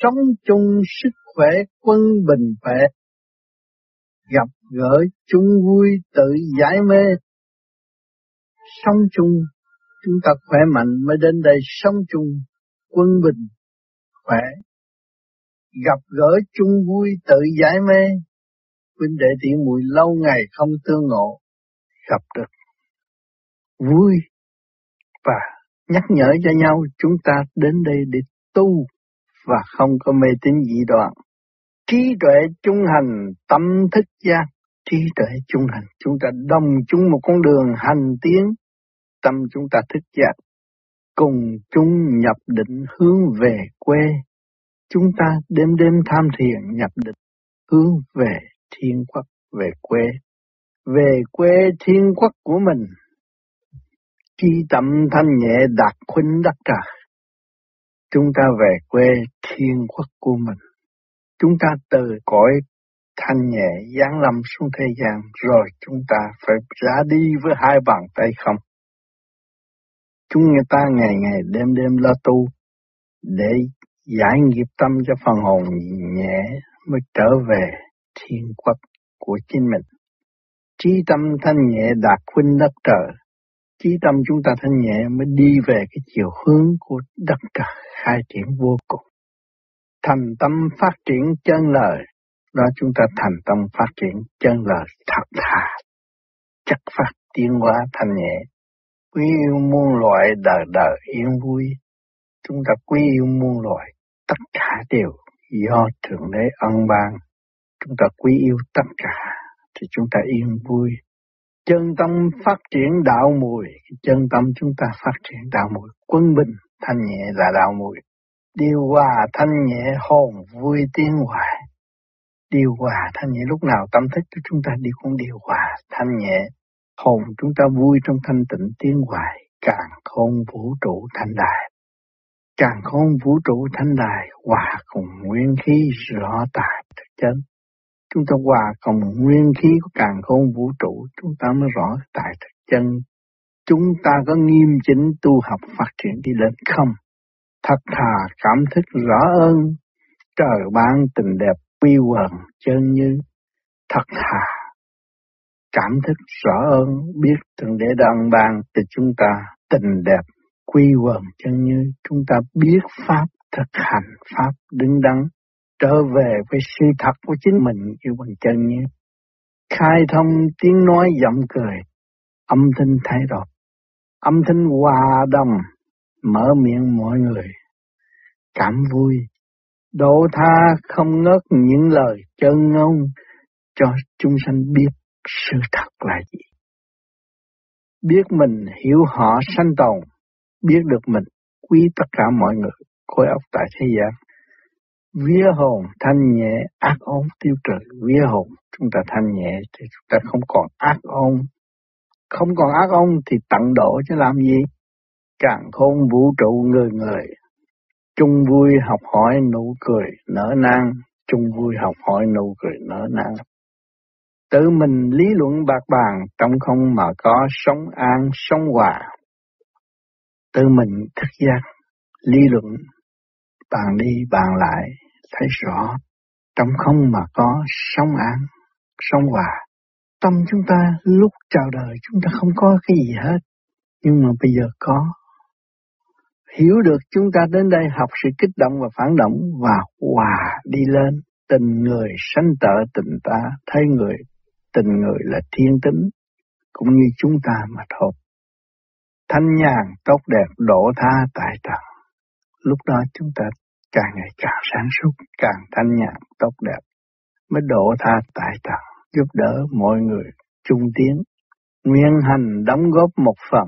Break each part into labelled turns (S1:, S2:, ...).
S1: sống chung sức khỏe quân bình vệ gặp gỡ chung vui tự giải mê. Sống chung, chúng ta khỏe mạnh mới đến đây sống chung, quân bình, khỏe. Gặp gỡ chung vui tự giải mê, huynh đệ tỷ muội lâu ngày không tương ngộ, gặp được vui và nhắc nhở cho nhau chúng ta đến đây để tu và không có mê tín dị đoạn. Trí tuệ trung hành, tâm thức giác, trí tuệ trung hành, chúng ta đồng chung một con đường hành tiến, tâm chúng ta thức giác, cùng chung nhập định hướng về quê. Chúng ta đêm đêm tham thiền nhập định, hướng về thiên quốc, về quê. Về quê thiên quốc của mình, chi tâm thanh nhẹ đạt khuynh đắc cả. Chúng ta về quê thiên quốc của mình. Chúng ta từ cõi thanh nhẹ giáng lâm xuống thế gian rồi chúng ta phải ra đi với hai bàn tay không. Chúng người ta ngày ngày đêm đêm lo tu để giải nghiệp tâm cho phần hồn nhẹ mới trở về thiên quốc của chính mình. Trí tâm thanh nhẹ đạt khuynh đất trời, trí tâm chúng ta thanh nhẹ mới đi về cái chiều hướng của đất trời khai triển vô cùng. Thành tâm phát triển chân lời, đó chúng ta thành tâm phát triển chân lời thật thà, chắc phát tiến hóa thanh nhẹ, quý yêu muôn loại đời đời yên vui. Chúng ta quý yêu muôn loại, tất cả đều do Thượng Đế ân ban. Chúng ta quý yêu tất cả, thì chúng ta yên vui. Chân tâm phát triển đạo mùi, chân tâm chúng ta phát triển đạo mùi, quân bình, thanh nhẹ là đạo mùi. Điều hòa thanh nhẹ hồn vui tiếng hoài. Điều hòa thanh nhẹ lúc nào tâm thức của chúng ta đi cũng điều hòa thanh nhẹ. Hồn chúng ta vui trong thanh tịnh tiếng hoài, càng không vũ trụ thanh đài. Càng không vũ trụ thanh đài hòa cùng nguyên khí rõ tại thực chân. Chúng ta hòa cùng nguyên khí của càng không vũ trụ, chúng ta mới rõ tại thực chân. Chúng ta có nghiêm chỉnh tu học phát triển đi lên không? Thật thà cảm thức rõ ơn, trời ban tình đẹp quy quần chân như. Thật thà cảm thức rõ ơn, biết từng để đàn bàn từ chúng ta tình đẹp quy quần chân như. Chúng ta biết Pháp thực hành Pháp đứng đắn trở về với sự thật của chính mình yêu bằng chân như. Khai thông tiếng nói giọng cười, âm thanh thay đổi, âm thanh hòa đồng mở miệng mọi người, cảm vui, độ tha không ngớt những lời chân ngôn cho chúng sanh biết sự thật là gì. Biết mình hiểu họ sanh tồn, biết được mình quý tất cả mọi người, khối óc tại thế gian. Vía hồn thanh nhẹ, ác ôn tiêu trừ. Vía hồn chúng ta thanh nhẹ thì chúng ta không còn ác ôn. Không còn ác ông thì tận độ chứ làm gì? càng khôn vũ trụ người người, chung vui học hỏi nụ cười nở nang, chung vui học hỏi nụ cười nở nang. Tự mình lý luận bạc bàn trong không mà có sống an sống hòa. Tự mình thức giác, lý luận, bàn đi bàn lại, thấy rõ, trong không mà có sống an, sống hòa. Tâm chúng ta lúc chào đời chúng ta không có cái gì hết, nhưng mà bây giờ có, hiểu được chúng ta đến đây học sự kích động và phản động và hòa đi lên tình người sanh tợ tình ta thấy người tình người là thiên tính cũng như chúng ta mà thôi thanh nhàn tốt đẹp độ tha tại tận. lúc đó chúng ta càng ngày càng sáng suốt càng thanh nhàn tốt đẹp mới độ tha tại tận giúp đỡ mọi người chung tiến Nguyện hành đóng góp một phần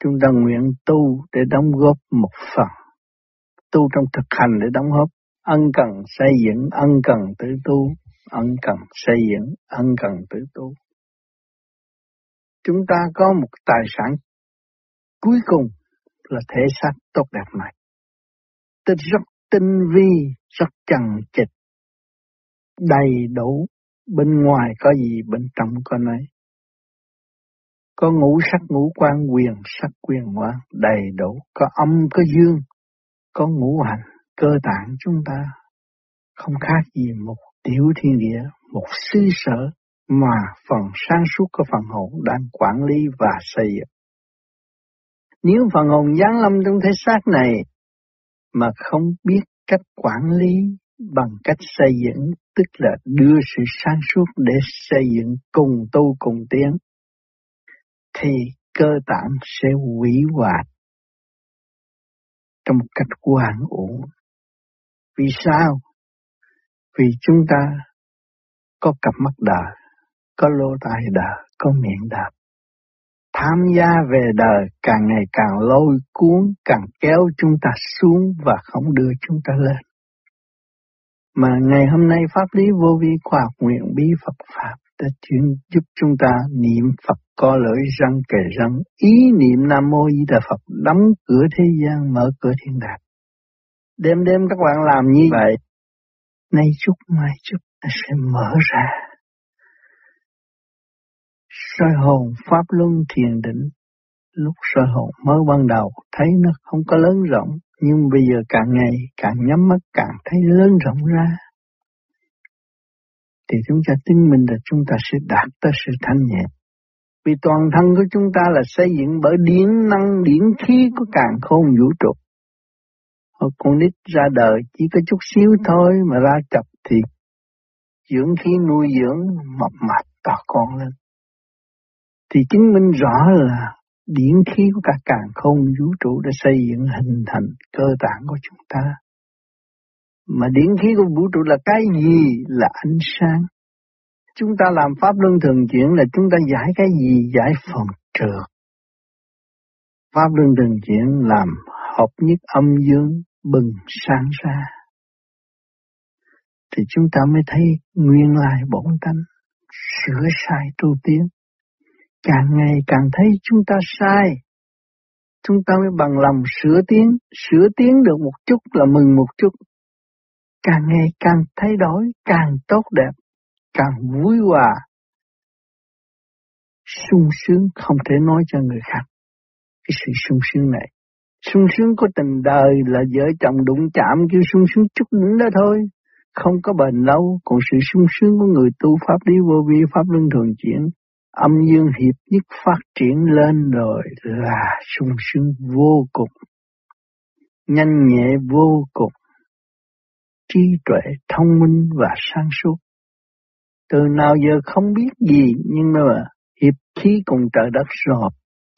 S1: chúng ta nguyện tu để đóng góp một phần. Tu trong thực hành để đóng góp ân cần xây dựng, ân cần tự tu, ân cần xây dựng, ân cần tự tu. Chúng ta có một tài sản cuối cùng là thể xác tốt đẹp này. Tức rất tinh vi, rất chằng chịch, đầy đủ, bên ngoài có gì bên trong có nấy. Có ngũ sắc ngũ quan quyền sắc quyền hóa đầy đủ, có âm có dương, có ngũ hành, cơ tạng chúng ta không khác gì một tiểu thiên địa, một xứ sở mà phần sáng suốt của phần hồn đang quản lý và xây dựng. Nếu phần hồn giáng lâm trong thế xác này mà không biết cách quản lý bằng cách xây dựng, tức là đưa sự sáng suốt để xây dựng cùng tu cùng tiến, thì cơ tạng sẽ hủy hoại trong một cách hoàn ổn. Vì sao? Vì chúng ta có cặp mắt đời, có lỗ tai đời, có miệng đời. Tham gia về đời càng ngày càng lôi cuốn, càng kéo chúng ta xuống và không đưa chúng ta lên. Mà ngày hôm nay Pháp lý vô vi khoa học nguyện bí Phật Pháp đã chuyển giúp chúng ta niệm Phật có lợi răng kề răng, ý niệm Nam Mô Di Đà Phật đóng cửa thế gian, mở cửa thiên đàng. Đêm đêm các bạn làm như vậy, nay chút mai chút sẽ mở ra. Soi hồn Pháp Luân Thiền Định, lúc soi hồn mới ban đầu thấy nó không có lớn rộng, nhưng bây giờ càng ngày càng nhắm mắt, càng thấy lớn rộng ra thì chúng ta tin mình là chúng ta sẽ đạt tới sự thanh nhẹ. Vì toàn thân của chúng ta là xây dựng bởi điển năng, điển khí của càng khôn vũ trụ. Hồi con nít ra đời chỉ có chút xíu thôi mà ra chập thì dưỡng khí nuôi dưỡng mập mạp to con lên. Thì chứng minh rõ là điển khí của cả càng không vũ trụ để xây dựng hình thành cơ tạng của chúng ta. Mà điển khí của vũ trụ là cái gì? Là ánh sáng. Chúng ta làm pháp luân thường chuyển là chúng ta giải cái gì? Giải phần trượt. Pháp luân thường chuyển làm hợp nhất âm dương bừng sáng ra. Thì chúng ta mới thấy nguyên lai bổn tánh, sửa sai tu tiến. Càng ngày càng thấy chúng ta sai, chúng ta mới bằng lòng sửa tiến, sửa tiến được một chút là mừng một chút, càng ngày càng thay đổi, càng tốt đẹp, càng vui hòa, sung sướng không thể nói cho người khác. Cái sự sung sướng này, sung sướng của tình đời là vợ chồng đụng chạm kêu sung sướng chút nữa đó thôi, không có bền lâu, còn sự sung sướng của người tu pháp lý vô vi pháp luân thường chuyển, âm dương hiệp nhất phát triển lên rồi là sung sướng vô cùng, nhanh nhẹ vô cùng trí tuệ, thông minh và sáng suốt. Từ nào giờ không biết gì nhưng mà hiệp khí cùng trời đất rồi,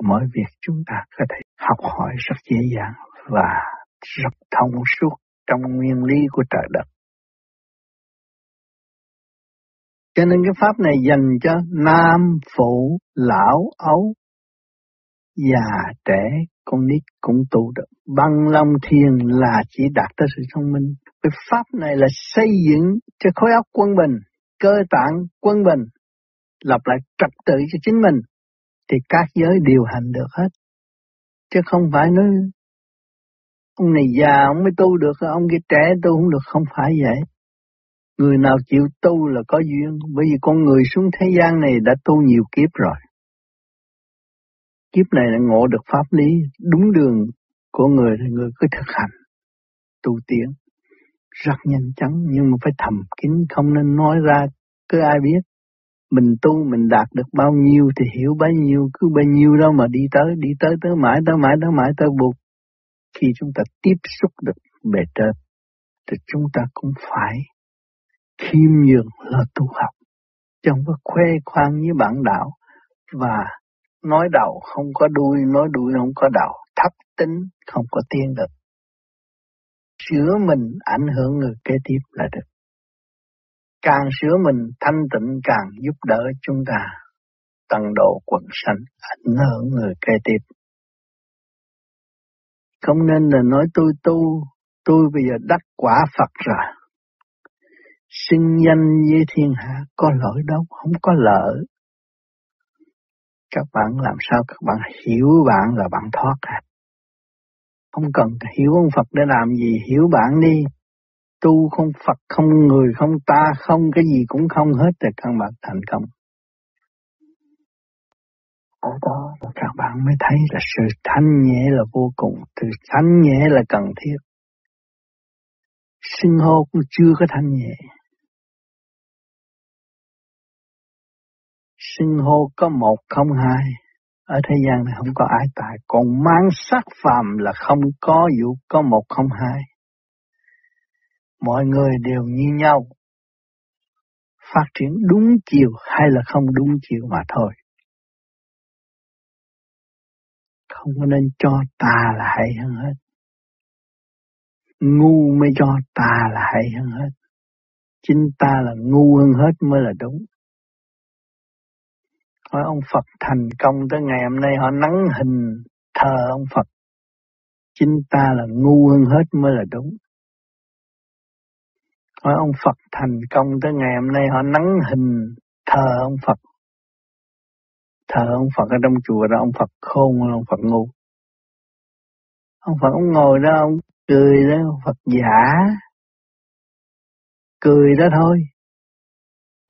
S1: mọi việc chúng ta có thể học hỏi rất dễ dàng và rất thông suốt trong nguyên lý của trời đất. Cho nên cái pháp này dành cho nam, phụ, lão, ấu, già, trẻ, con nít cũng tu được. Bằng lòng thiền là chỉ đạt tới sự thông minh. Cái pháp này là xây dựng cho khối óc quân bình, cơ tạng quân bình, lập lại trật tự cho chính mình, thì các giới điều hành được hết. Chứ không phải nói ông này già ông mới tu được, ông kia trẻ tu không được, không phải vậy. Người nào chịu tu là có duyên, bởi vì con người xuống thế gian này đã tu nhiều kiếp rồi. Kiếp này là ngộ được pháp lý, đúng đường của người thì người cứ thực hành, tu tiến rất nhanh chóng nhưng mà phải thầm kín không nên nói ra cứ ai biết mình tu mình đạt được bao nhiêu thì hiểu bấy nhiêu cứ bấy nhiêu đâu mà đi tới đi tới tới mãi tới mãi tới mãi tới buộc khi chúng ta tiếp xúc được bề trên thì chúng ta cũng phải khiêm nhường là tu học chẳng có khoe khoang như bản đạo và nói đầu không có đuôi nói đuôi không có đầu thấp tính không có tiên được sửa mình ảnh hưởng người kế tiếp là được. Càng sửa mình thanh tịnh càng giúp đỡ chúng ta tăng độ quần sanh ảnh hưởng người kế tiếp. Không nên là nói tôi tu, tôi bây giờ đắc quả Phật rồi. Sinh danh với thiên hạ có lỗi đâu, không có lỡ. Các bạn làm sao các bạn hiểu bạn là bạn thoát à? Không cần hiểu ông Phật để làm gì, hiểu bạn đi. Tu không Phật, không người, không ta, không cái gì cũng không hết thì các bạn thành công. Ở đó là các bạn mới thấy là sự thanh nhẹ là vô cùng, sự thanh nhẹ là cần thiết. Sinh hô cũng chưa có thanh nhẹ. Xưng hô có một không hai. Ở thế gian này không có ai tài. Còn mang sắc phàm là không có vụ có một không hai. Mọi người đều như nhau. Phát triển đúng chiều hay là không đúng chiều mà thôi. Không có nên cho ta là hay hơn hết. Ngu mới cho ta là hay hơn hết. Chính ta là ngu hơn hết mới là đúng. Hỏi ông Phật, thành công tới ngày hôm nay, họ nắng hình thờ ông Phật. Chính ta là ngu hơn hết mới là đúng. Hỏi ông Phật, thành công tới ngày hôm nay, họ nắng hình thờ ông Phật. Thờ ông Phật ở trong chùa đó, ông Phật khôn ông Phật ngu. Ông Phật ông ngồi đó, ông cười đó, ông Phật giả. Cười đó thôi.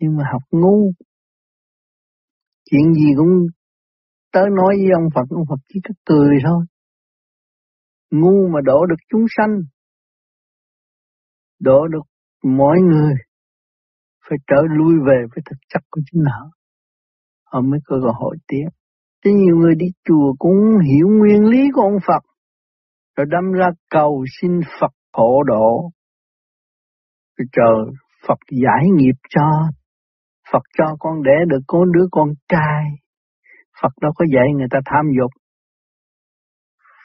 S1: Nhưng mà học ngu Chuyện gì cũng tới nói với ông Phật, ông Phật chỉ có cười thôi. Ngu mà đổ được chúng sanh, đổ được mọi người, phải trở lui về với thực chất của chính họ. Họ mới có cơ hội tiếp. Chứ nhiều người đi chùa cũng hiểu nguyên lý của ông Phật, rồi đâm ra cầu xin Phật hộ độ. Rồi trời Phật giải nghiệp cho, Phật cho con đẻ được có đứa con trai. Phật đâu có dạy người ta tham dục.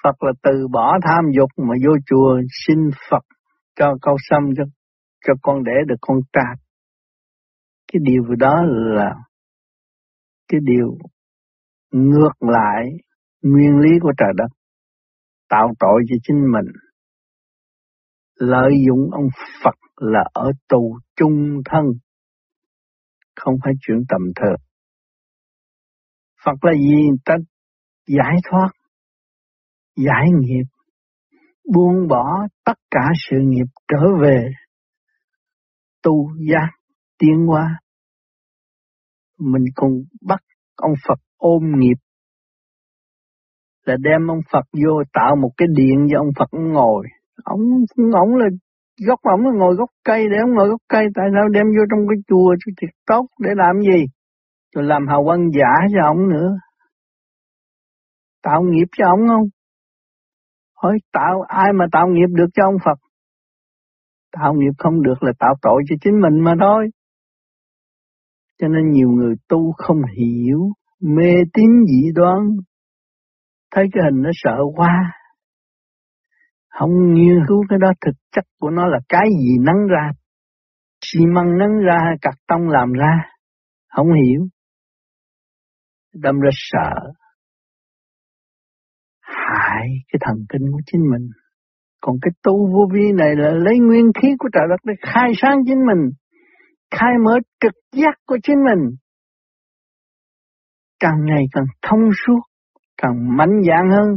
S1: Phật là từ bỏ tham dục mà vô chùa xin Phật cho câu xăm cho, cho con đẻ được con trai. Cái điều đó là cái điều ngược lại nguyên lý của trời đất. Tạo tội cho chính mình. Lợi dụng ông Phật là ở tù chung thân không phải chuyện tầm thường. Phật là gì? Ta giải thoát, giải nghiệp, buông bỏ tất cả sự nghiệp trở về tu giác tiến hóa. Mình cùng bắt ông Phật ôm nghiệp là đem ông Phật vô tạo một cái điện cho ông Phật ngồi. Ông ông là gốc ổng ngồi gốc cây để ông ngồi gốc cây, tại sao đem vô trong cái chùa cho thiệt tốt để làm gì? Rồi làm hào quan giả cho ông nữa. Tạo nghiệp cho ông không? Hỏi tạo, ai mà tạo nghiệp được cho ông Phật? Tạo nghiệp không được là tạo tội cho chính mình mà thôi. Cho nên nhiều người tu không hiểu, mê tín dị đoan. Thấy cái hình nó sợ quá không nghiên cứu cái đó thực chất của nó là cái gì nắng ra. Xi măng nắng ra hay cạc tông làm ra. Không hiểu. Đâm ra sợ. Hại cái thần kinh của chính mình. Còn cái tu vô vi này là lấy nguyên khí của trời đất để khai sáng chính mình. Khai mở trực giác của chính mình. Càng ngày càng thông suốt, càng mạnh dạng hơn.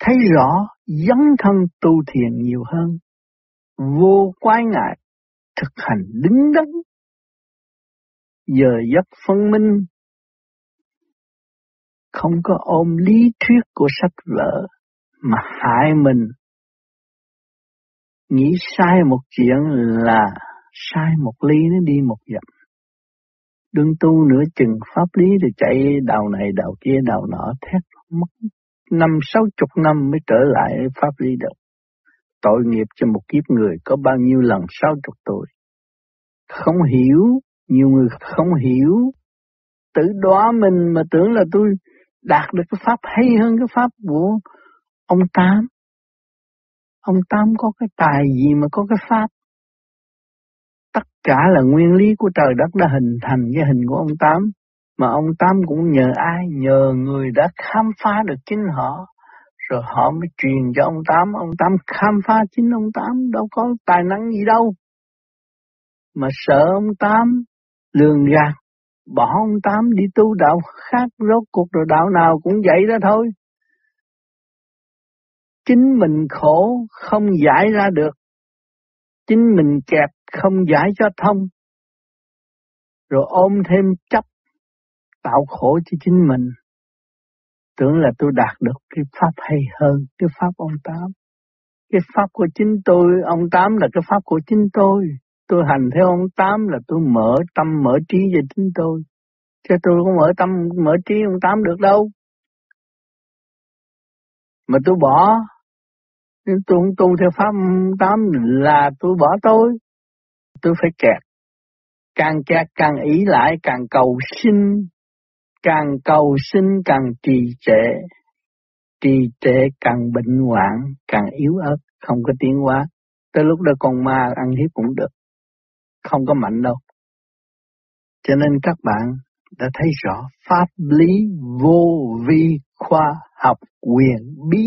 S1: Thấy rõ dấn thân tu thiền nhiều hơn, vô quái ngại, thực hành đứng đắn, giờ giấc phân minh, không có ôm lý thuyết của sách vở mà hại mình. Nghĩ sai một chuyện là sai một ly nó đi một dặm. Đừng tu nửa chừng pháp lý rồi chạy đầu này đầu kia đầu nọ thét mất năm sáu chục năm mới trở lại pháp lý được. Tội nghiệp cho một kiếp người có bao nhiêu lần sáu chục tuổi. Không hiểu, nhiều người không hiểu, tự đoá mình mà tưởng là tôi đạt được cái pháp hay hơn cái pháp của ông Tám. Ông Tám có cái tài gì mà có cái pháp. Tất cả là nguyên lý của trời đất đã hình thành với hình của ông Tám. Mà ông Tám cũng nhờ ai? Nhờ người đã khám phá được chính họ. Rồi họ mới truyền cho ông Tám. Ông Tám khám phá chính ông Tám. Đâu có tài năng gì đâu. Mà sợ ông Tám lường gạt. Bỏ ông Tám đi tu đạo khác. Rốt cuộc rồi đạo nào cũng vậy đó thôi. Chính mình khổ không giải ra được. Chính mình kẹt không giải cho thông. Rồi ôm thêm chấp tạo khổ cho chính mình. Tưởng là tôi đạt được cái pháp hay hơn cái pháp ông Tám. Cái pháp của chính tôi, ông Tám là cái pháp của chính tôi. Tôi hành theo ông Tám là tôi mở tâm, mở trí về chính tôi. Chứ tôi không mở tâm, mở trí ông Tám được đâu. Mà tôi bỏ, nhưng tôi không tu theo pháp ông Tám là tôi bỏ tôi. Tôi phải kẹt. Càng kẹt càng ý lại, càng cầu sinh. Càng cầu sinh càng trì trệ. Trì trệ càng bệnh hoạn, càng yếu ớt, không có tiến hóa. Tới lúc đó con ma ăn hiếp cũng được. Không có mạnh đâu. Cho nên các bạn đã thấy rõ pháp lý vô vi khoa học quyền bí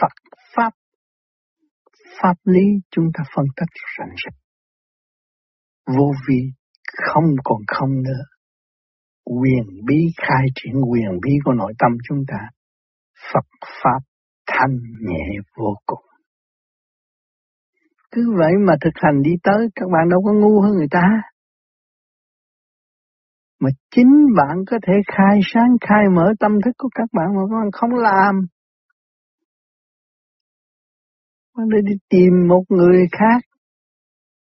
S1: Phật Pháp. Pháp lý chúng ta phân tích rành rạch. Vô vi không còn không nữa. Quyền bí khai triển quyền bí của nội tâm chúng ta. Phật Pháp thanh nhẹ vô cùng. Cứ vậy mà thực hành đi tới, các bạn đâu có ngu hơn người ta. Mà chính bạn có thể khai sáng, khai mở tâm thức của các bạn mà các bạn không làm. Bạn đi tìm một người khác,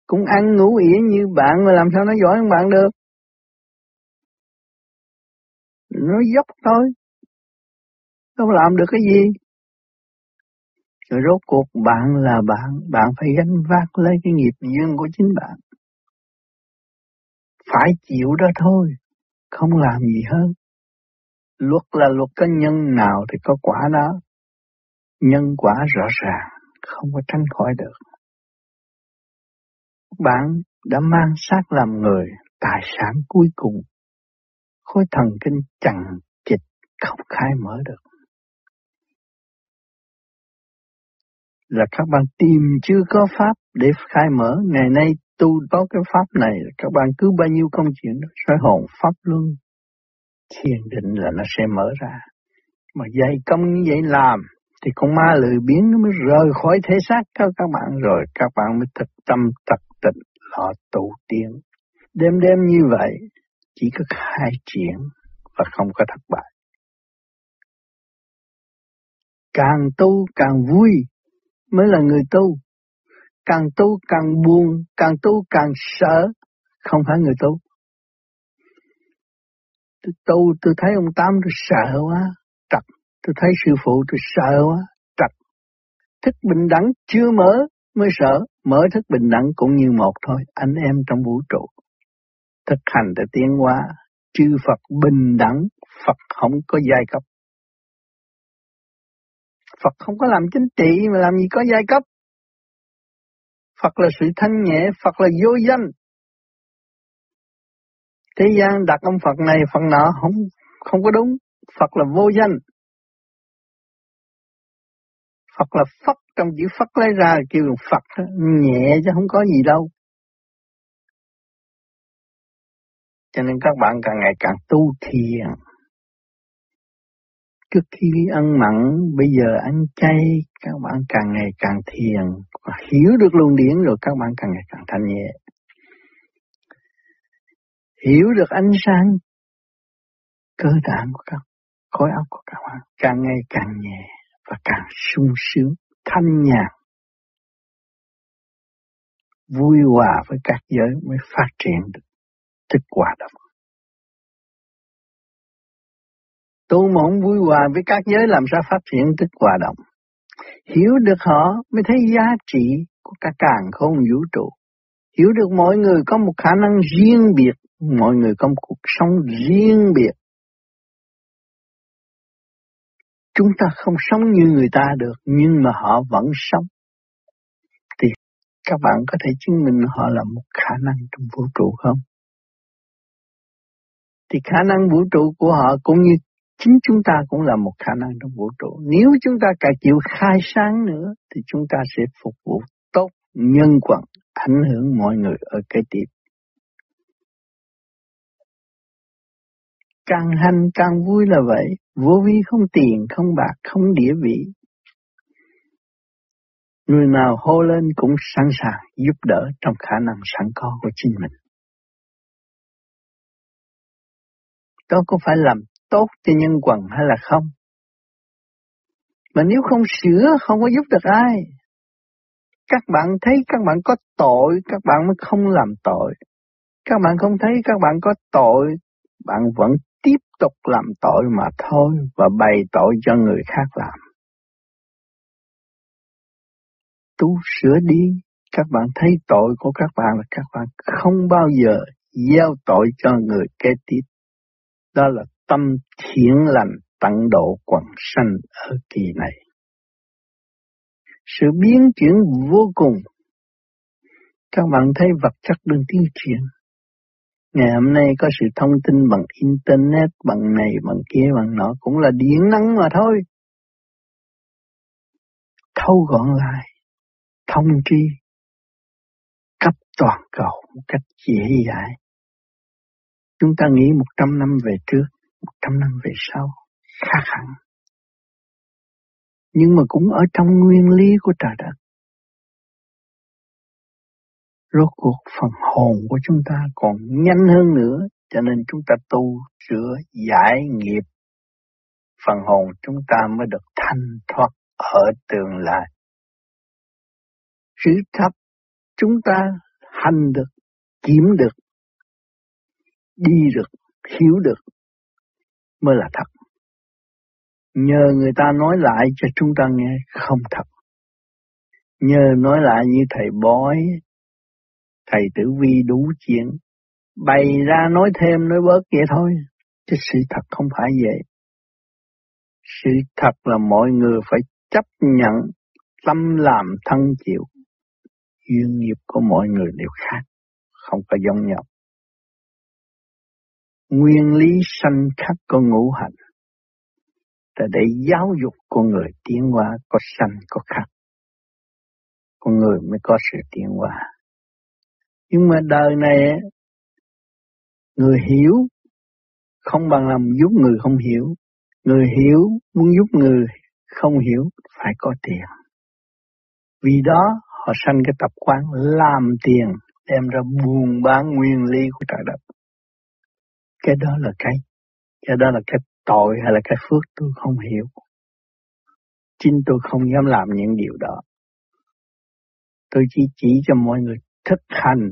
S1: cũng ăn ngủ ỉa như bạn mà làm sao nó giỏi hơn bạn được. Nó dốc thôi, không làm được cái gì. Rồi rốt cuộc bạn là bạn, bạn phải gánh vác lấy cái nghiệp duyên của chính bạn. Phải chịu đó thôi, không làm gì hơn. Luật là luật có nhân nào thì có quả đó. Nhân quả rõ ràng, không có tránh khỏi được. Bạn đã mang xác làm người, tài sản cuối cùng. Khối thần kinh chẳng chịch không khai mở được. Là các bạn tìm chưa có pháp để khai mở. Ngày nay tu có cái pháp này, các bạn cứ bao nhiêu công chuyện đó, soi hồn pháp luân, thiền định là nó sẽ mở ra. Mà dạy công như vậy làm, thì con ma lười biến nó mới rời khỏi thể xác các các bạn rồi các bạn mới thực tâm thật tịnh họ tu tiên Đêm đêm như vậy chỉ có khai triển và không có thất bại. Càng tu càng vui mới là người tu càng tu càng buồn, càng tu càng sợ, không phải người tu. Tôi tu, tôi thấy ông Tám tôi sợ quá, trật. Tôi thấy sư phụ tôi sợ quá, trật. Thức bình đẳng chưa mở mới sợ, mở thức bình đẳng cũng như một thôi, anh em trong vũ trụ. Thực hành để tiến hóa, chư Phật bình đẳng, Phật không có giai cấp. Phật không có làm chính trị mà làm gì có giai cấp. Phật là sự thanh nhẹ, Phật là vô danh. Thế gian đặt ông Phật này, Phật nọ không không có đúng. Phật là vô danh. Phật là Phật, trong chữ Phật lấy ra kêu là Phật, nhẹ chứ không có gì đâu. Cho nên các bạn càng ngày càng tu thiền. Trước khi ăn mặn, bây giờ ăn chay, các bạn càng ngày càng thiền, và hiểu được luồng điển rồi các bạn càng ngày càng thanh nhẹ. Hiểu được ánh sáng cơ bản của các khối óc của các bạn càng ngày càng nhẹ và càng sung sướng, thanh nhàn. Vui hòa với các giới mới phát triển được thích hòa đồng. Tu mộng vui hòa với các giới làm sao phát triển thích hòa đồng? Hiểu được họ mới thấy giá trị của cả càng không vũ trụ. Hiểu được mọi người có một khả năng riêng biệt, mọi người có một cuộc sống riêng biệt. Chúng ta không sống như người ta được, nhưng mà họ vẫn sống. Thì các bạn có thể chứng minh họ là một khả năng trong vũ trụ không? Thì khả năng vũ trụ của họ cũng như chính chúng ta cũng là một khả năng trong vũ trụ. Nếu chúng ta cả chịu khai sáng nữa thì chúng ta sẽ phục vụ tốt nhân quần, ảnh hưởng mọi người ở cái tiếp. Càng hành càng vui là vậy, vô vi không tiền, không bạc, không địa vị. Người nào hô lên cũng sẵn sàng giúp đỡ trong khả năng sẵn có của chính mình. Đó có phải làm tốt cho nhân quần hay là không? Mà nếu không sửa không có giúp được ai. Các bạn thấy các bạn có tội, các bạn mới không làm tội. Các bạn không thấy các bạn có tội, bạn vẫn tiếp tục làm tội mà thôi và bày tội cho người khác làm. Tu sửa đi, các bạn thấy tội của các bạn là các bạn không bao giờ gieo tội cho người kế tiếp. Đó là tâm thiện lành tận độ quần sanh ở kỳ này. Sự biến chuyển vô cùng. Các bạn thấy vật chất đang tiến triển. Ngày hôm nay có sự thông tin bằng Internet, bằng này, bằng kia, bằng nọ, cũng là điện năng mà thôi. Thâu gọn lại, thông tri, cấp toàn cầu một cách dễ dãi. Chúng ta nghĩ một trăm năm về trước, một trăm năm về sau, khác hẳn. Nhưng mà cũng ở trong nguyên lý của trời đất. Rốt cuộc phần hồn của chúng ta còn nhanh hơn nữa, cho nên chúng ta tu sửa giải nghiệp. Phần hồn chúng ta mới được thanh thoát ở tương lai. Sự thấp chúng ta hành được, kiếm được, đi được, hiểu được mới là thật. Nhờ người ta nói lại cho chúng ta nghe không thật. Nhờ nói lại như thầy bói, thầy tử vi đủ chuyện, bày ra nói thêm nói bớt vậy thôi, chứ sự thật không phải vậy. Sự thật là mọi người phải chấp nhận tâm làm thân chịu. Duyên nghiệp của mọi người đều khác, không có giống nhau. Nguyên lý sanh khắc của ngũ hành là để giáo dục con người tiến hóa có sanh, có khắc. Con người mới có sự tiến hóa. Nhưng mà đời này, người hiểu không bằng làm giúp người không hiểu. Người hiểu muốn giúp người không hiểu phải có tiền. Vì đó, họ sanh cái tập quán làm tiền, đem ra buôn bán nguyên lý của trời đất. Cái đó là cái, cái đó là cái tội hay là cái phước tôi không hiểu. Chính tôi không dám làm những điều đó. Tôi chỉ chỉ cho mọi người thực hành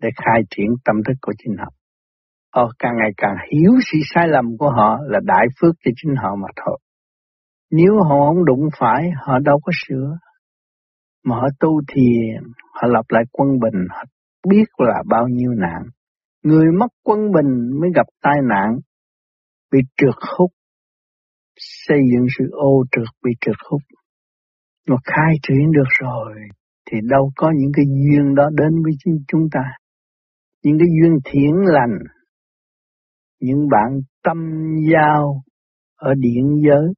S1: để khai triển tâm thức của chính họ. Họ càng ngày càng hiểu sự sai lầm của họ là đại phước cho chính họ mà thôi. Nếu họ không đụng phải, họ đâu có sửa. Mà họ tu thiền, họ lập lại quân bình, họ biết là bao nhiêu nạn. Người mất quân bình mới gặp tai nạn, bị trượt hút, xây dựng sự ô trượt bị trượt hút. Mà khai triển được rồi, thì đâu có những cái duyên đó đến với chúng ta. Những cái duyên thiện lành, những bạn tâm giao ở điện giới,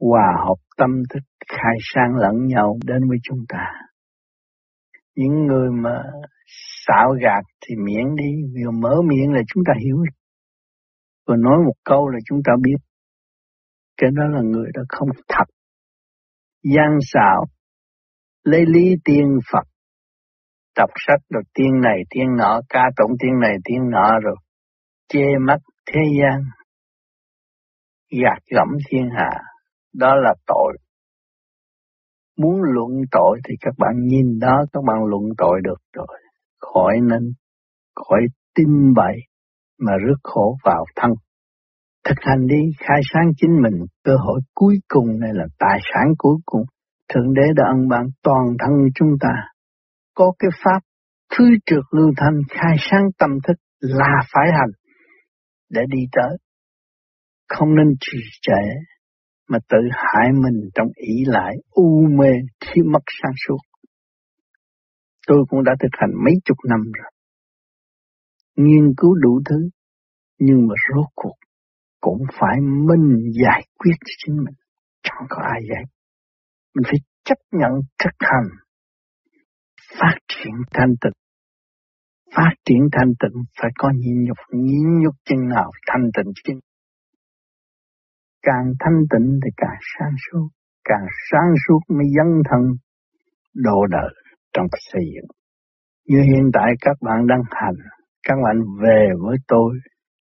S1: hòa hợp tâm thức khai sang lẫn nhau đến với chúng ta. Những người mà xạo gạt thì miệng đi, vừa mở miệng là chúng ta hiểu. Vừa nói một câu là chúng ta biết. Cái đó là người đó không thật. gian xạo, lấy lý tiên Phật, đọc sách rồi tiên này tiên nọ, ca tụng tiên này tiên nọ rồi, chê mắt thế gian, gạt gẫm thiên hạ, đó là tội. Muốn luận tội thì các bạn nhìn đó các bạn luận tội được rồi khỏi nên khỏi tin bậy mà rước khổ vào thân. Thực hành đi, khai sáng chính mình, cơ hội cuối cùng này là tài sản cuối cùng. Thượng Đế đã ân ban toàn thân chúng ta. Có cái pháp thứ trượt lưu thanh khai sáng tâm thức là phải hành để đi tới. Không nên trì trệ mà tự hại mình trong ý lại u mê khi mất sáng suốt. Tôi cũng đã thực hành mấy chục năm rồi. Nghiên cứu đủ thứ, nhưng mà rốt cuộc cũng phải mình giải quyết cho chính mình. Chẳng có ai giải. Mình phải chấp nhận thực hành, phát triển thanh tịnh. Phát triển thanh tịnh phải có nhịn nhục, nhịn nhục chừng nào thanh tịnh chừng. Càng thanh tịnh thì càng sáng suốt, càng sáng suốt mới dấn thân độ đời trong xây dựng. Như hiện tại các bạn đang hành, các bạn về với tôi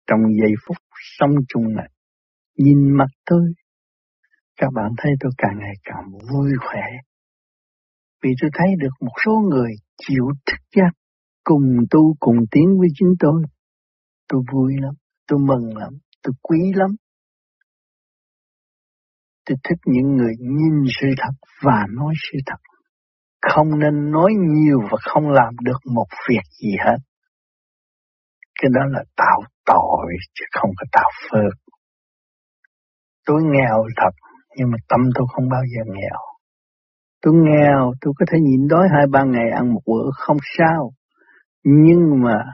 S1: trong giây phút sống chung này. Nhìn mặt tôi, các bạn thấy tôi càng ngày càng vui khỏe. Vì tôi thấy được một số người chịu thức giác cùng tu cùng tiến với chính tôi. Tôi vui lắm, tôi mừng lắm, tôi quý lắm. Tôi thích những người nhìn sự thật và nói sự thật. Không nên nói nhiều và không làm được một việc gì hết. Cái đó là tạo tội chứ không có tạo phước. Tôi nghèo thật, nhưng mà tâm tôi không bao giờ nghèo. Tôi nghèo, tôi có thể nhịn đói hai ba ngày ăn một bữa không sao. Nhưng mà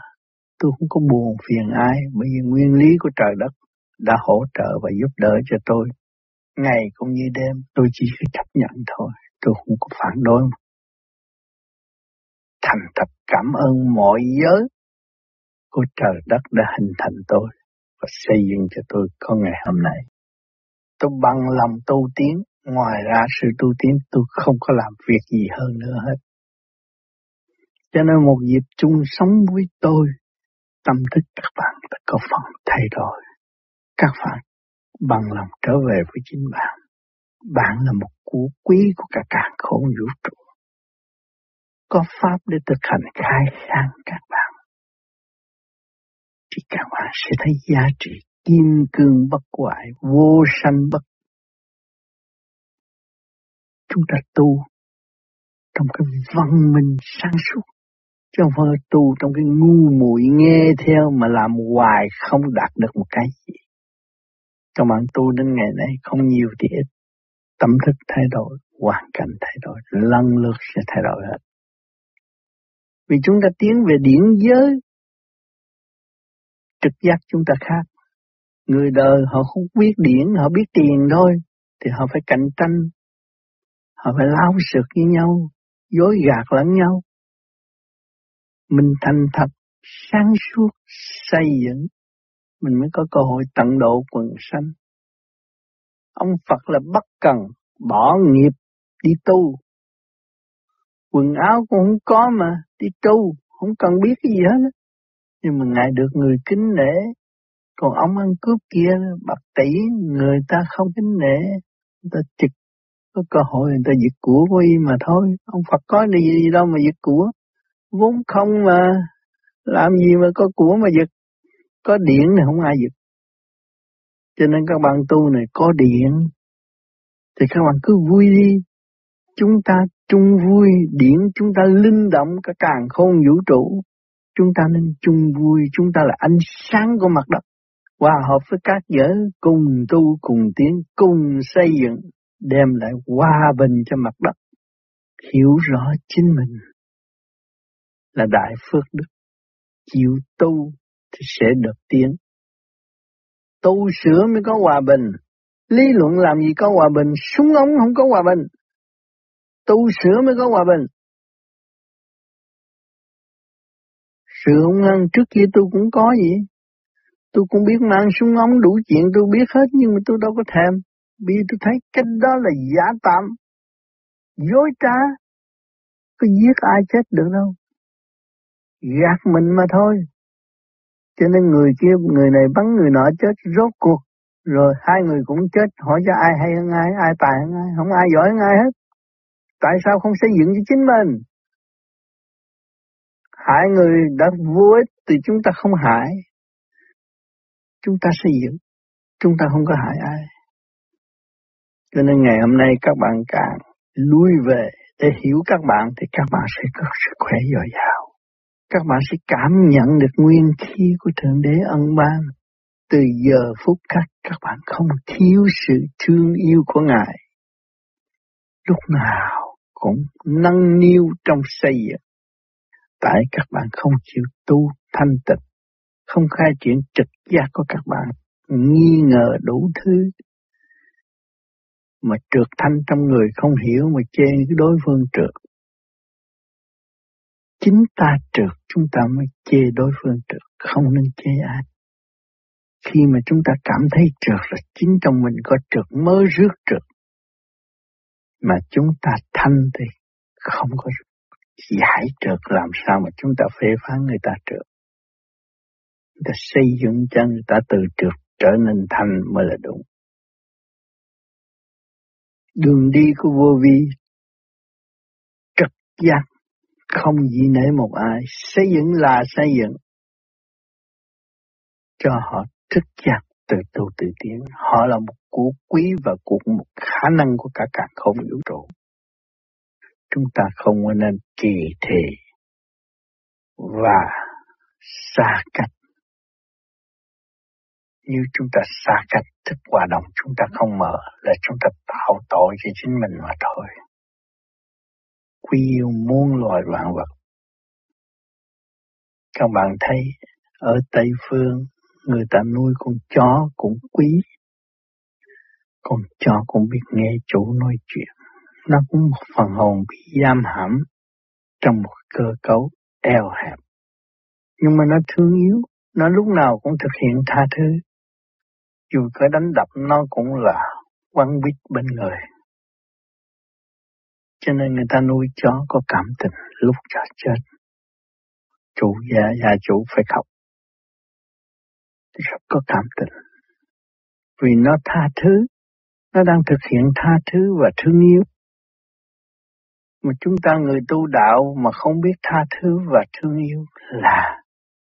S1: tôi không có buồn phiền ai bởi vì nguyên lý của trời đất đã hỗ trợ và giúp đỡ cho tôi. Ngày cũng như đêm tôi chỉ chấp nhận thôi, tôi không có phản đối. Thành thật cảm ơn mọi giới của trời đất đã hình thành tôi và xây dựng cho tôi có ngày hôm nay. Tôi bằng lòng tu tiến, ngoài ra sự tu tiến tôi không có làm việc gì hơn nữa hết. Cho nên một dịp chung sống với tôi, tâm thức các bạn đã có phần thay đổi. Các bạn bằng lòng trở về với chính bạn. Bạn là một của quý của cả càng khôn vũ trụ. Có pháp để thực hành khai sáng các bạn. Thì các bạn sẽ thấy giá trị kim cương bất hoại, vô sanh bất. Chúng ta tu trong cái văn minh sáng suốt, chứ không phải tu trong cái ngu muội nghe theo mà làm hoài không đạt được một cái gì. Các bạn tu đến ngày nay không nhiều thì ít, tâm thức thay đổi, hoàn cảnh thay đổi, lần lượt sẽ thay đổi hết. Vì chúng ta tiến về điển giới, trực giác chúng ta khác. Người đời họ không biết điển, họ biết tiền thôi, thì họ phải cạnh tranh, họ phải lao sượt với nhau, dối gạt lẫn nhau. Mình thành thật, sáng suốt, xây dựng, mình mới có cơ hội tận độ quần sanh. Ông Phật là bất cần, bỏ nghiệp đi tu. Quần áo cũng không có mà, đi tu, không cần biết cái gì hết. Nhưng mà Ngài được người kính nể, còn ông ăn cướp kia, bạc tỷ, người ta không kính nể, người ta trực có cơ hội người ta giật của của y mà thôi. Ông Phật có gì, gì đâu mà giật của. Vốn không mà, làm gì mà có của mà giật. Có điện thì không ai giật. Cho nên các bạn tu này có điện, thì các bạn cứ vui đi. Chúng ta chung vui, điển chúng ta linh động cả càng khôn vũ trụ. Chúng ta nên chung vui, chúng ta là ánh sáng của mặt đất. Hòa hợp với các giới, cùng tu, cùng tiến, cùng xây dựng, đem lại hòa bình cho mặt đất. Hiểu rõ chính mình là đại phước đức. Chịu tu thì sẽ được tiến. Tu sửa mới có hòa bình. Lý luận làm gì có hòa bình, súng ống không có hòa bình. Tu sửa mới có hòa bình. Sự hung hăng trước kia tôi cũng có gì. Tôi cũng biết mang súng ống đủ chuyện tôi biết hết nhưng mà tôi đâu có thèm. Vì tôi thấy cái đó là giả tạm, dối trá. Có giết ai chết được đâu. Gạt mình mà thôi. Cho nên người kia, người này bắn người nọ chết rốt cuộc. Rồi hai người cũng chết, hỏi cho ai hay hơn ai, ai tài hơn ai, không ai giỏi hơn ai hết. Tại sao không xây dựng cho chính mình? Hại người đã vô ích thì chúng ta không hại. Chúng ta xây dựng, chúng ta không có hại ai. Cho nên ngày hôm nay các bạn càng lui về để hiểu các bạn thì các bạn sẽ có sức khỏe dồi dào các bạn sẽ cảm nhận được nguyên khí của Thượng Đế ân ban. Từ giờ phút khắc các bạn không thiếu sự thương yêu của Ngài. Lúc nào cũng nâng niu trong xây dựng. Tại các bạn không chịu tu thanh tịnh, không khai triển trực giác của các bạn, nghi ngờ đủ thứ. Mà trượt thanh trong người không hiểu mà chê đối phương trượt Chính ta trượt chúng ta mới chê đối phương trượt, không nên chê ai. Khi mà chúng ta cảm thấy trượt là chính trong mình có trượt mới rước trượt. Mà chúng ta thanh thì không có giải trượt làm sao mà chúng ta phê phán người ta trượt. Chúng ta xây dựng cho người ta từ trượt trở nên thanh mới là đúng. Đường đi của vô vi giác, không gì nể một ai, xây dựng là xây dựng. Cho họ thức giác từ tu tự tiến. Họ là một của quý và của một khả năng của cả cả không vũ trụ. Chúng ta không nên kỳ thị và xa cách. Như chúng ta xa cách thức hòa đồng, chúng ta không mở là chúng ta tạo tội cho chính mình mà thôi. Quy yêu muôn loài vạn vật. Các bạn thấy ở Tây Phương người ta nuôi con chó cũng quý. Con chó cũng biết nghe chủ nói chuyện. Nó cũng một phần hồn bị giam hãm trong một cơ cấu eo hẹp. Nhưng mà nó thương yêu, nó lúc nào cũng thực hiện tha thứ. Dù có đánh đập nó cũng là quăng bít bên người. Cho nên người ta nuôi chó có cảm tình lúc chó chết. Chủ gia, gia chủ phải khóc. Rất có cảm tình. Vì nó tha thứ, nó đang thực hiện tha thứ và thương yêu. Mà chúng ta người tu đạo mà không biết tha thứ và thương yêu là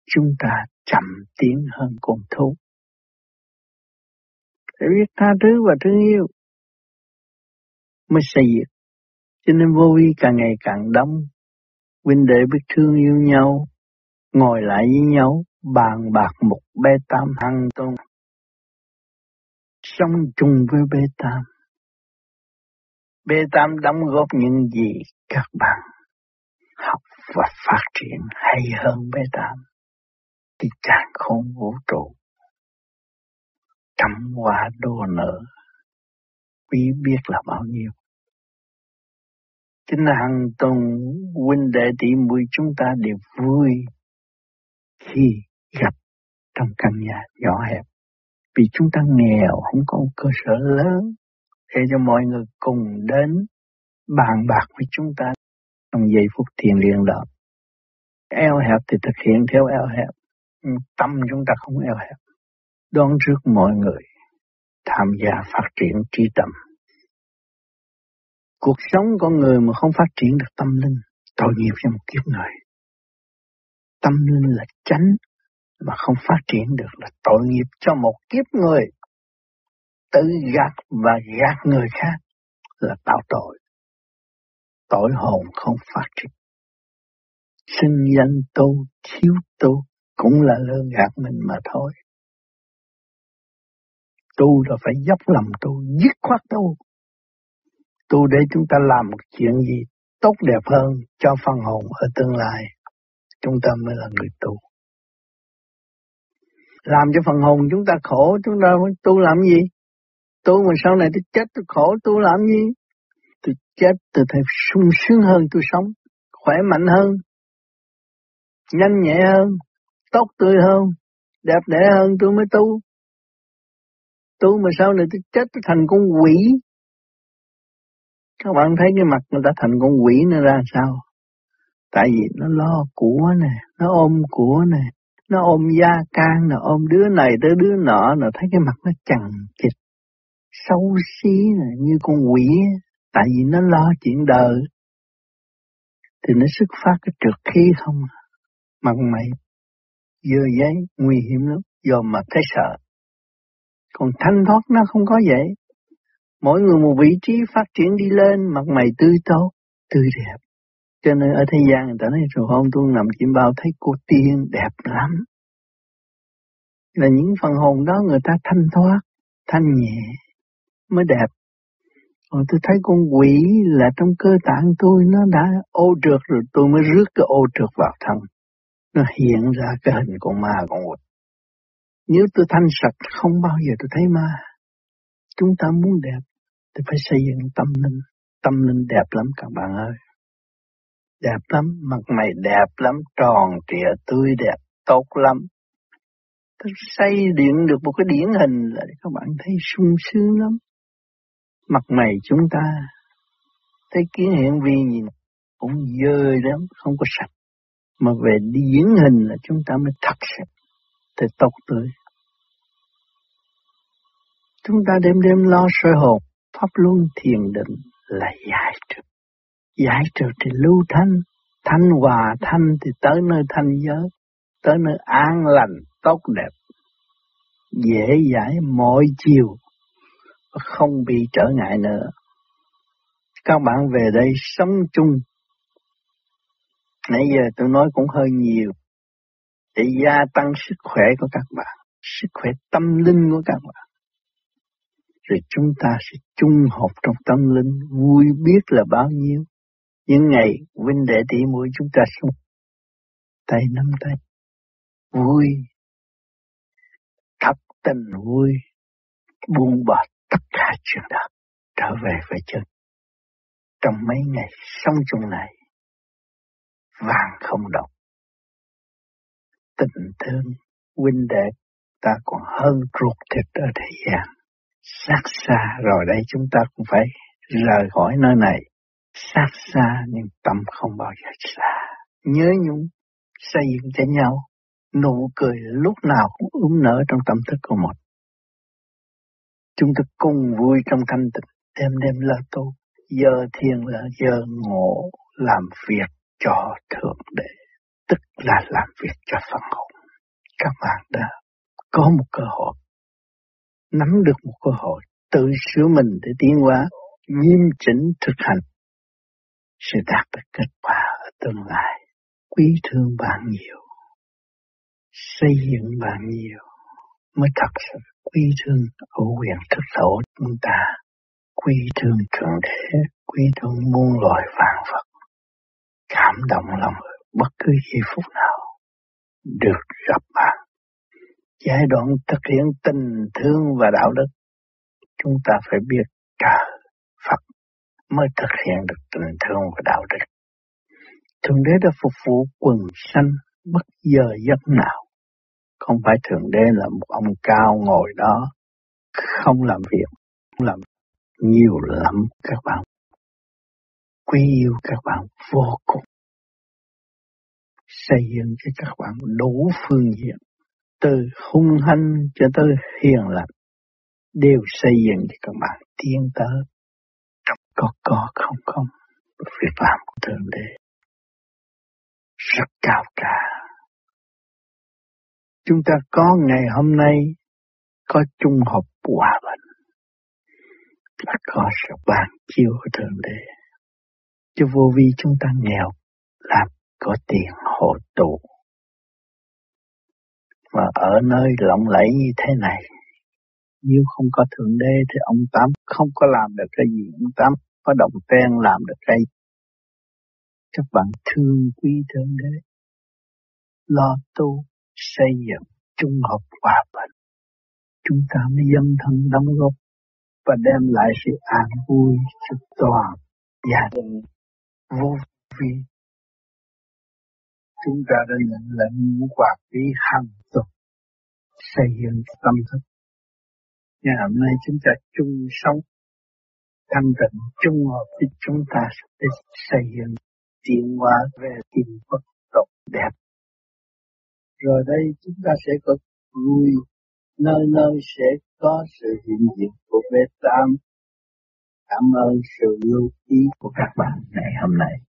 S1: chúng ta chậm tiến hơn con thú. Phải biết tha thứ và thương yêu mới xây dựng. Cho nên vô vi càng ngày càng đông. Huynh đệ biết thương yêu nhau, ngồi lại với nhau, bàn bạc một bê tam Hằng tôn. Sống chung với bê tam. Bê tam đóng góp những gì các bạn học và phát triển hay hơn bê tam. Thì càng không vũ trụ. Trăm hoa đô nở. Quý biết là bao nhiêu. Chính là hằng tuần huynh đệ tỷ muội chúng ta đều vui khi gặp trong căn nhà nhỏ hẹp. Vì chúng ta nghèo, không có một cơ sở lớn để cho mọi người cùng đến bàn bạc với chúng ta trong giây phút thiền liền đó. Eo hẹp thì thực hiện theo eo hẹp, tâm chúng ta không eo hẹp. Đón trước mọi người tham gia phát triển trí tâm Cuộc sống con người mà không phát triển được tâm linh, tội nghiệp cho một kiếp người. Tâm linh là chánh, mà không phát triển được là tội nghiệp cho một kiếp người. Tự gạt và gạt người khác là tạo tội. Tội hồn không phát triển. Sinh danh tu, thiếu tu cũng là lơ gạt mình mà thôi. Tu là phải dốc lòng tu, dứt khoát tu, tu để chúng ta làm một chuyện gì tốt đẹp hơn cho phần hồn ở tương lai. Chúng ta mới là người tu. Làm cho phần hồn chúng ta khổ, chúng ta tu làm gì? Tu mà sau này tôi chết tôi khổ, tu làm gì? Tôi chết tôi thấy sung sướng hơn tôi sống, khỏe mạnh hơn, nhanh nhẹ hơn, tốt tươi hơn, đẹp đẽ hơn tôi mới tu. Tu mà sau này tôi chết tôi thành con quỷ, các bạn thấy cái mặt người ta thành con quỷ nó ra sao? Tại vì nó lo của nè, nó ôm của nè, nó ôm da can, nó ôm đứa này tới đứa nọ, nó thấy cái mặt nó chằng chịch, xấu xí như con quỷ, tại vì nó lo chuyện đời. Thì nó xuất phát cái trượt khí không? À. Mặt mày, dơ giấy, nguy hiểm lắm, dòm mà thấy sợ. Còn thanh thoát nó không có vậy, Mỗi người một vị trí phát triển đi lên, mặt mày tươi tốt, tươi đẹp. Cho nên ở thế gian người ta nói rồi hôm tôi nằm chim bao thấy cô tiên đẹp lắm. Là những phần hồn đó người ta thanh thoát, thanh nhẹ, mới đẹp. Còn tôi thấy con quỷ là trong cơ tạng tôi nó đã ô trượt rồi tôi mới rước cái ô trượt vào thân. Nó hiện ra cái hình con ma con quỷ. Nếu tôi thanh sạch không bao giờ tôi thấy ma. Chúng ta muốn đẹp thì phải xây dựng tâm linh. Tâm linh đẹp lắm các bạn ơi. Đẹp lắm, mặt mày đẹp lắm, tròn trịa, tươi đẹp, tốt lắm. Tôi xây điện được một cái điển hình là các bạn thấy sung sướng lắm. Mặt mày chúng ta thấy kiến hiện vi nhìn cũng dơ lắm, không có sạch. Mà về điển hình là chúng ta mới thật sạch, thì tốt tươi. Chúng ta đêm đêm lo soi hồn, pháp luân thiền định là giải trực. Giải trừ thì lưu thanh, thanh hòa thanh thì tới nơi thanh giới, tới nơi an lành, tốt đẹp, dễ giải mọi chiều, không bị trở ngại nữa. Các bạn về đây sống chung. Nãy giờ tôi nói cũng hơi nhiều, để gia tăng sức khỏe của các bạn, sức khỏe tâm linh của các bạn. Rồi chúng ta sẽ chung họp trong tâm linh, vui biết là bao nhiêu. Những ngày huynh đệ tỷ muội chúng ta sống tay nắm tay, vui, thắp tình vui, buông bỏ tất cả chuyện đó, trở về với chân. Trong mấy ngày sống chung này, vàng không động, tình thương huynh đệ ta còn hơn ruột thịt ở thế gian. Sát xa rồi đây chúng ta cũng phải rời khỏi nơi này. Sát xa nhưng tâm không bao giờ xa. Nhớ nhung, xây dựng cho nhau. Nụ cười lúc nào cũng ướm nở trong tâm thức của một. Chúng ta cùng vui trong thanh tịnh, đêm đêm là tu. Giờ thiền là giờ ngộ làm việc cho Thượng Đế tức là làm việc cho phần hồn. Các bạn đã có một cơ hội, nắm được một cơ hội, tự sửa mình để tiến hóa, nghiêm chỉnh thực hành, sẽ đạt được kết quả ở tương lai. Quý thương bạn nhiều, xây dựng bạn nhiều, mới thật sự quý thương ở quyền thức thổ chúng ta, quý thương thượng đế, quý thương muôn loài vạn vật, cảm động lòng người bất cứ giây phút nào được gặp bạn. Giai đoạn thực hiện tình thương và đạo đức, chúng ta phải biết trời mới thực hiện được tình thương và đạo đức. Thượng Đế đã phục vụ quần sanh bất giờ giấc nào. Không phải Thượng Đế là một ông cao ngồi đó, không làm việc, không làm nhiều lắm các bạn. Quý yêu các bạn vô cùng xây dựng cho các bạn đủ phương diện, từ hung hăng cho tới hiền lành, đều xây dựng cho các bạn tiến tới. Có có không không, việc làm của Thượng Đế rất cao cả. Chúng ta có ngày hôm nay có chung hợp hòa bình là có sự ban chiếu của Thượng Đế. Chứ vô vi chúng ta nghèo làm có tiền hộ tụ. Và ở nơi lộng lẫy như thế này, nếu không có Thượng Đế thì ông Tám không có làm được cái gì. Ông Tám có động ten làm được cái Các bạn thương quý Thượng Đế, lo tu, xây dựng, trung hợp hòa bình. Chúng ta mới dân thân đóng góp và đem lại sự an vui cho toàn gia đình vô vi chúng ta đã nhận lệnh quả quý hàng tục xây dựng tâm thức. Ngày hôm nay chúng ta chung sống thanh tịnh chung hợp với chúng ta để xây dựng tiến hóa về tìm Phật tốt đẹp. Rồi đây chúng ta sẽ có vui, nơi nơi sẽ có sự hiện diện của Bê Tam. Cảm ơn sự lưu ý của các bạn ngày hôm nay.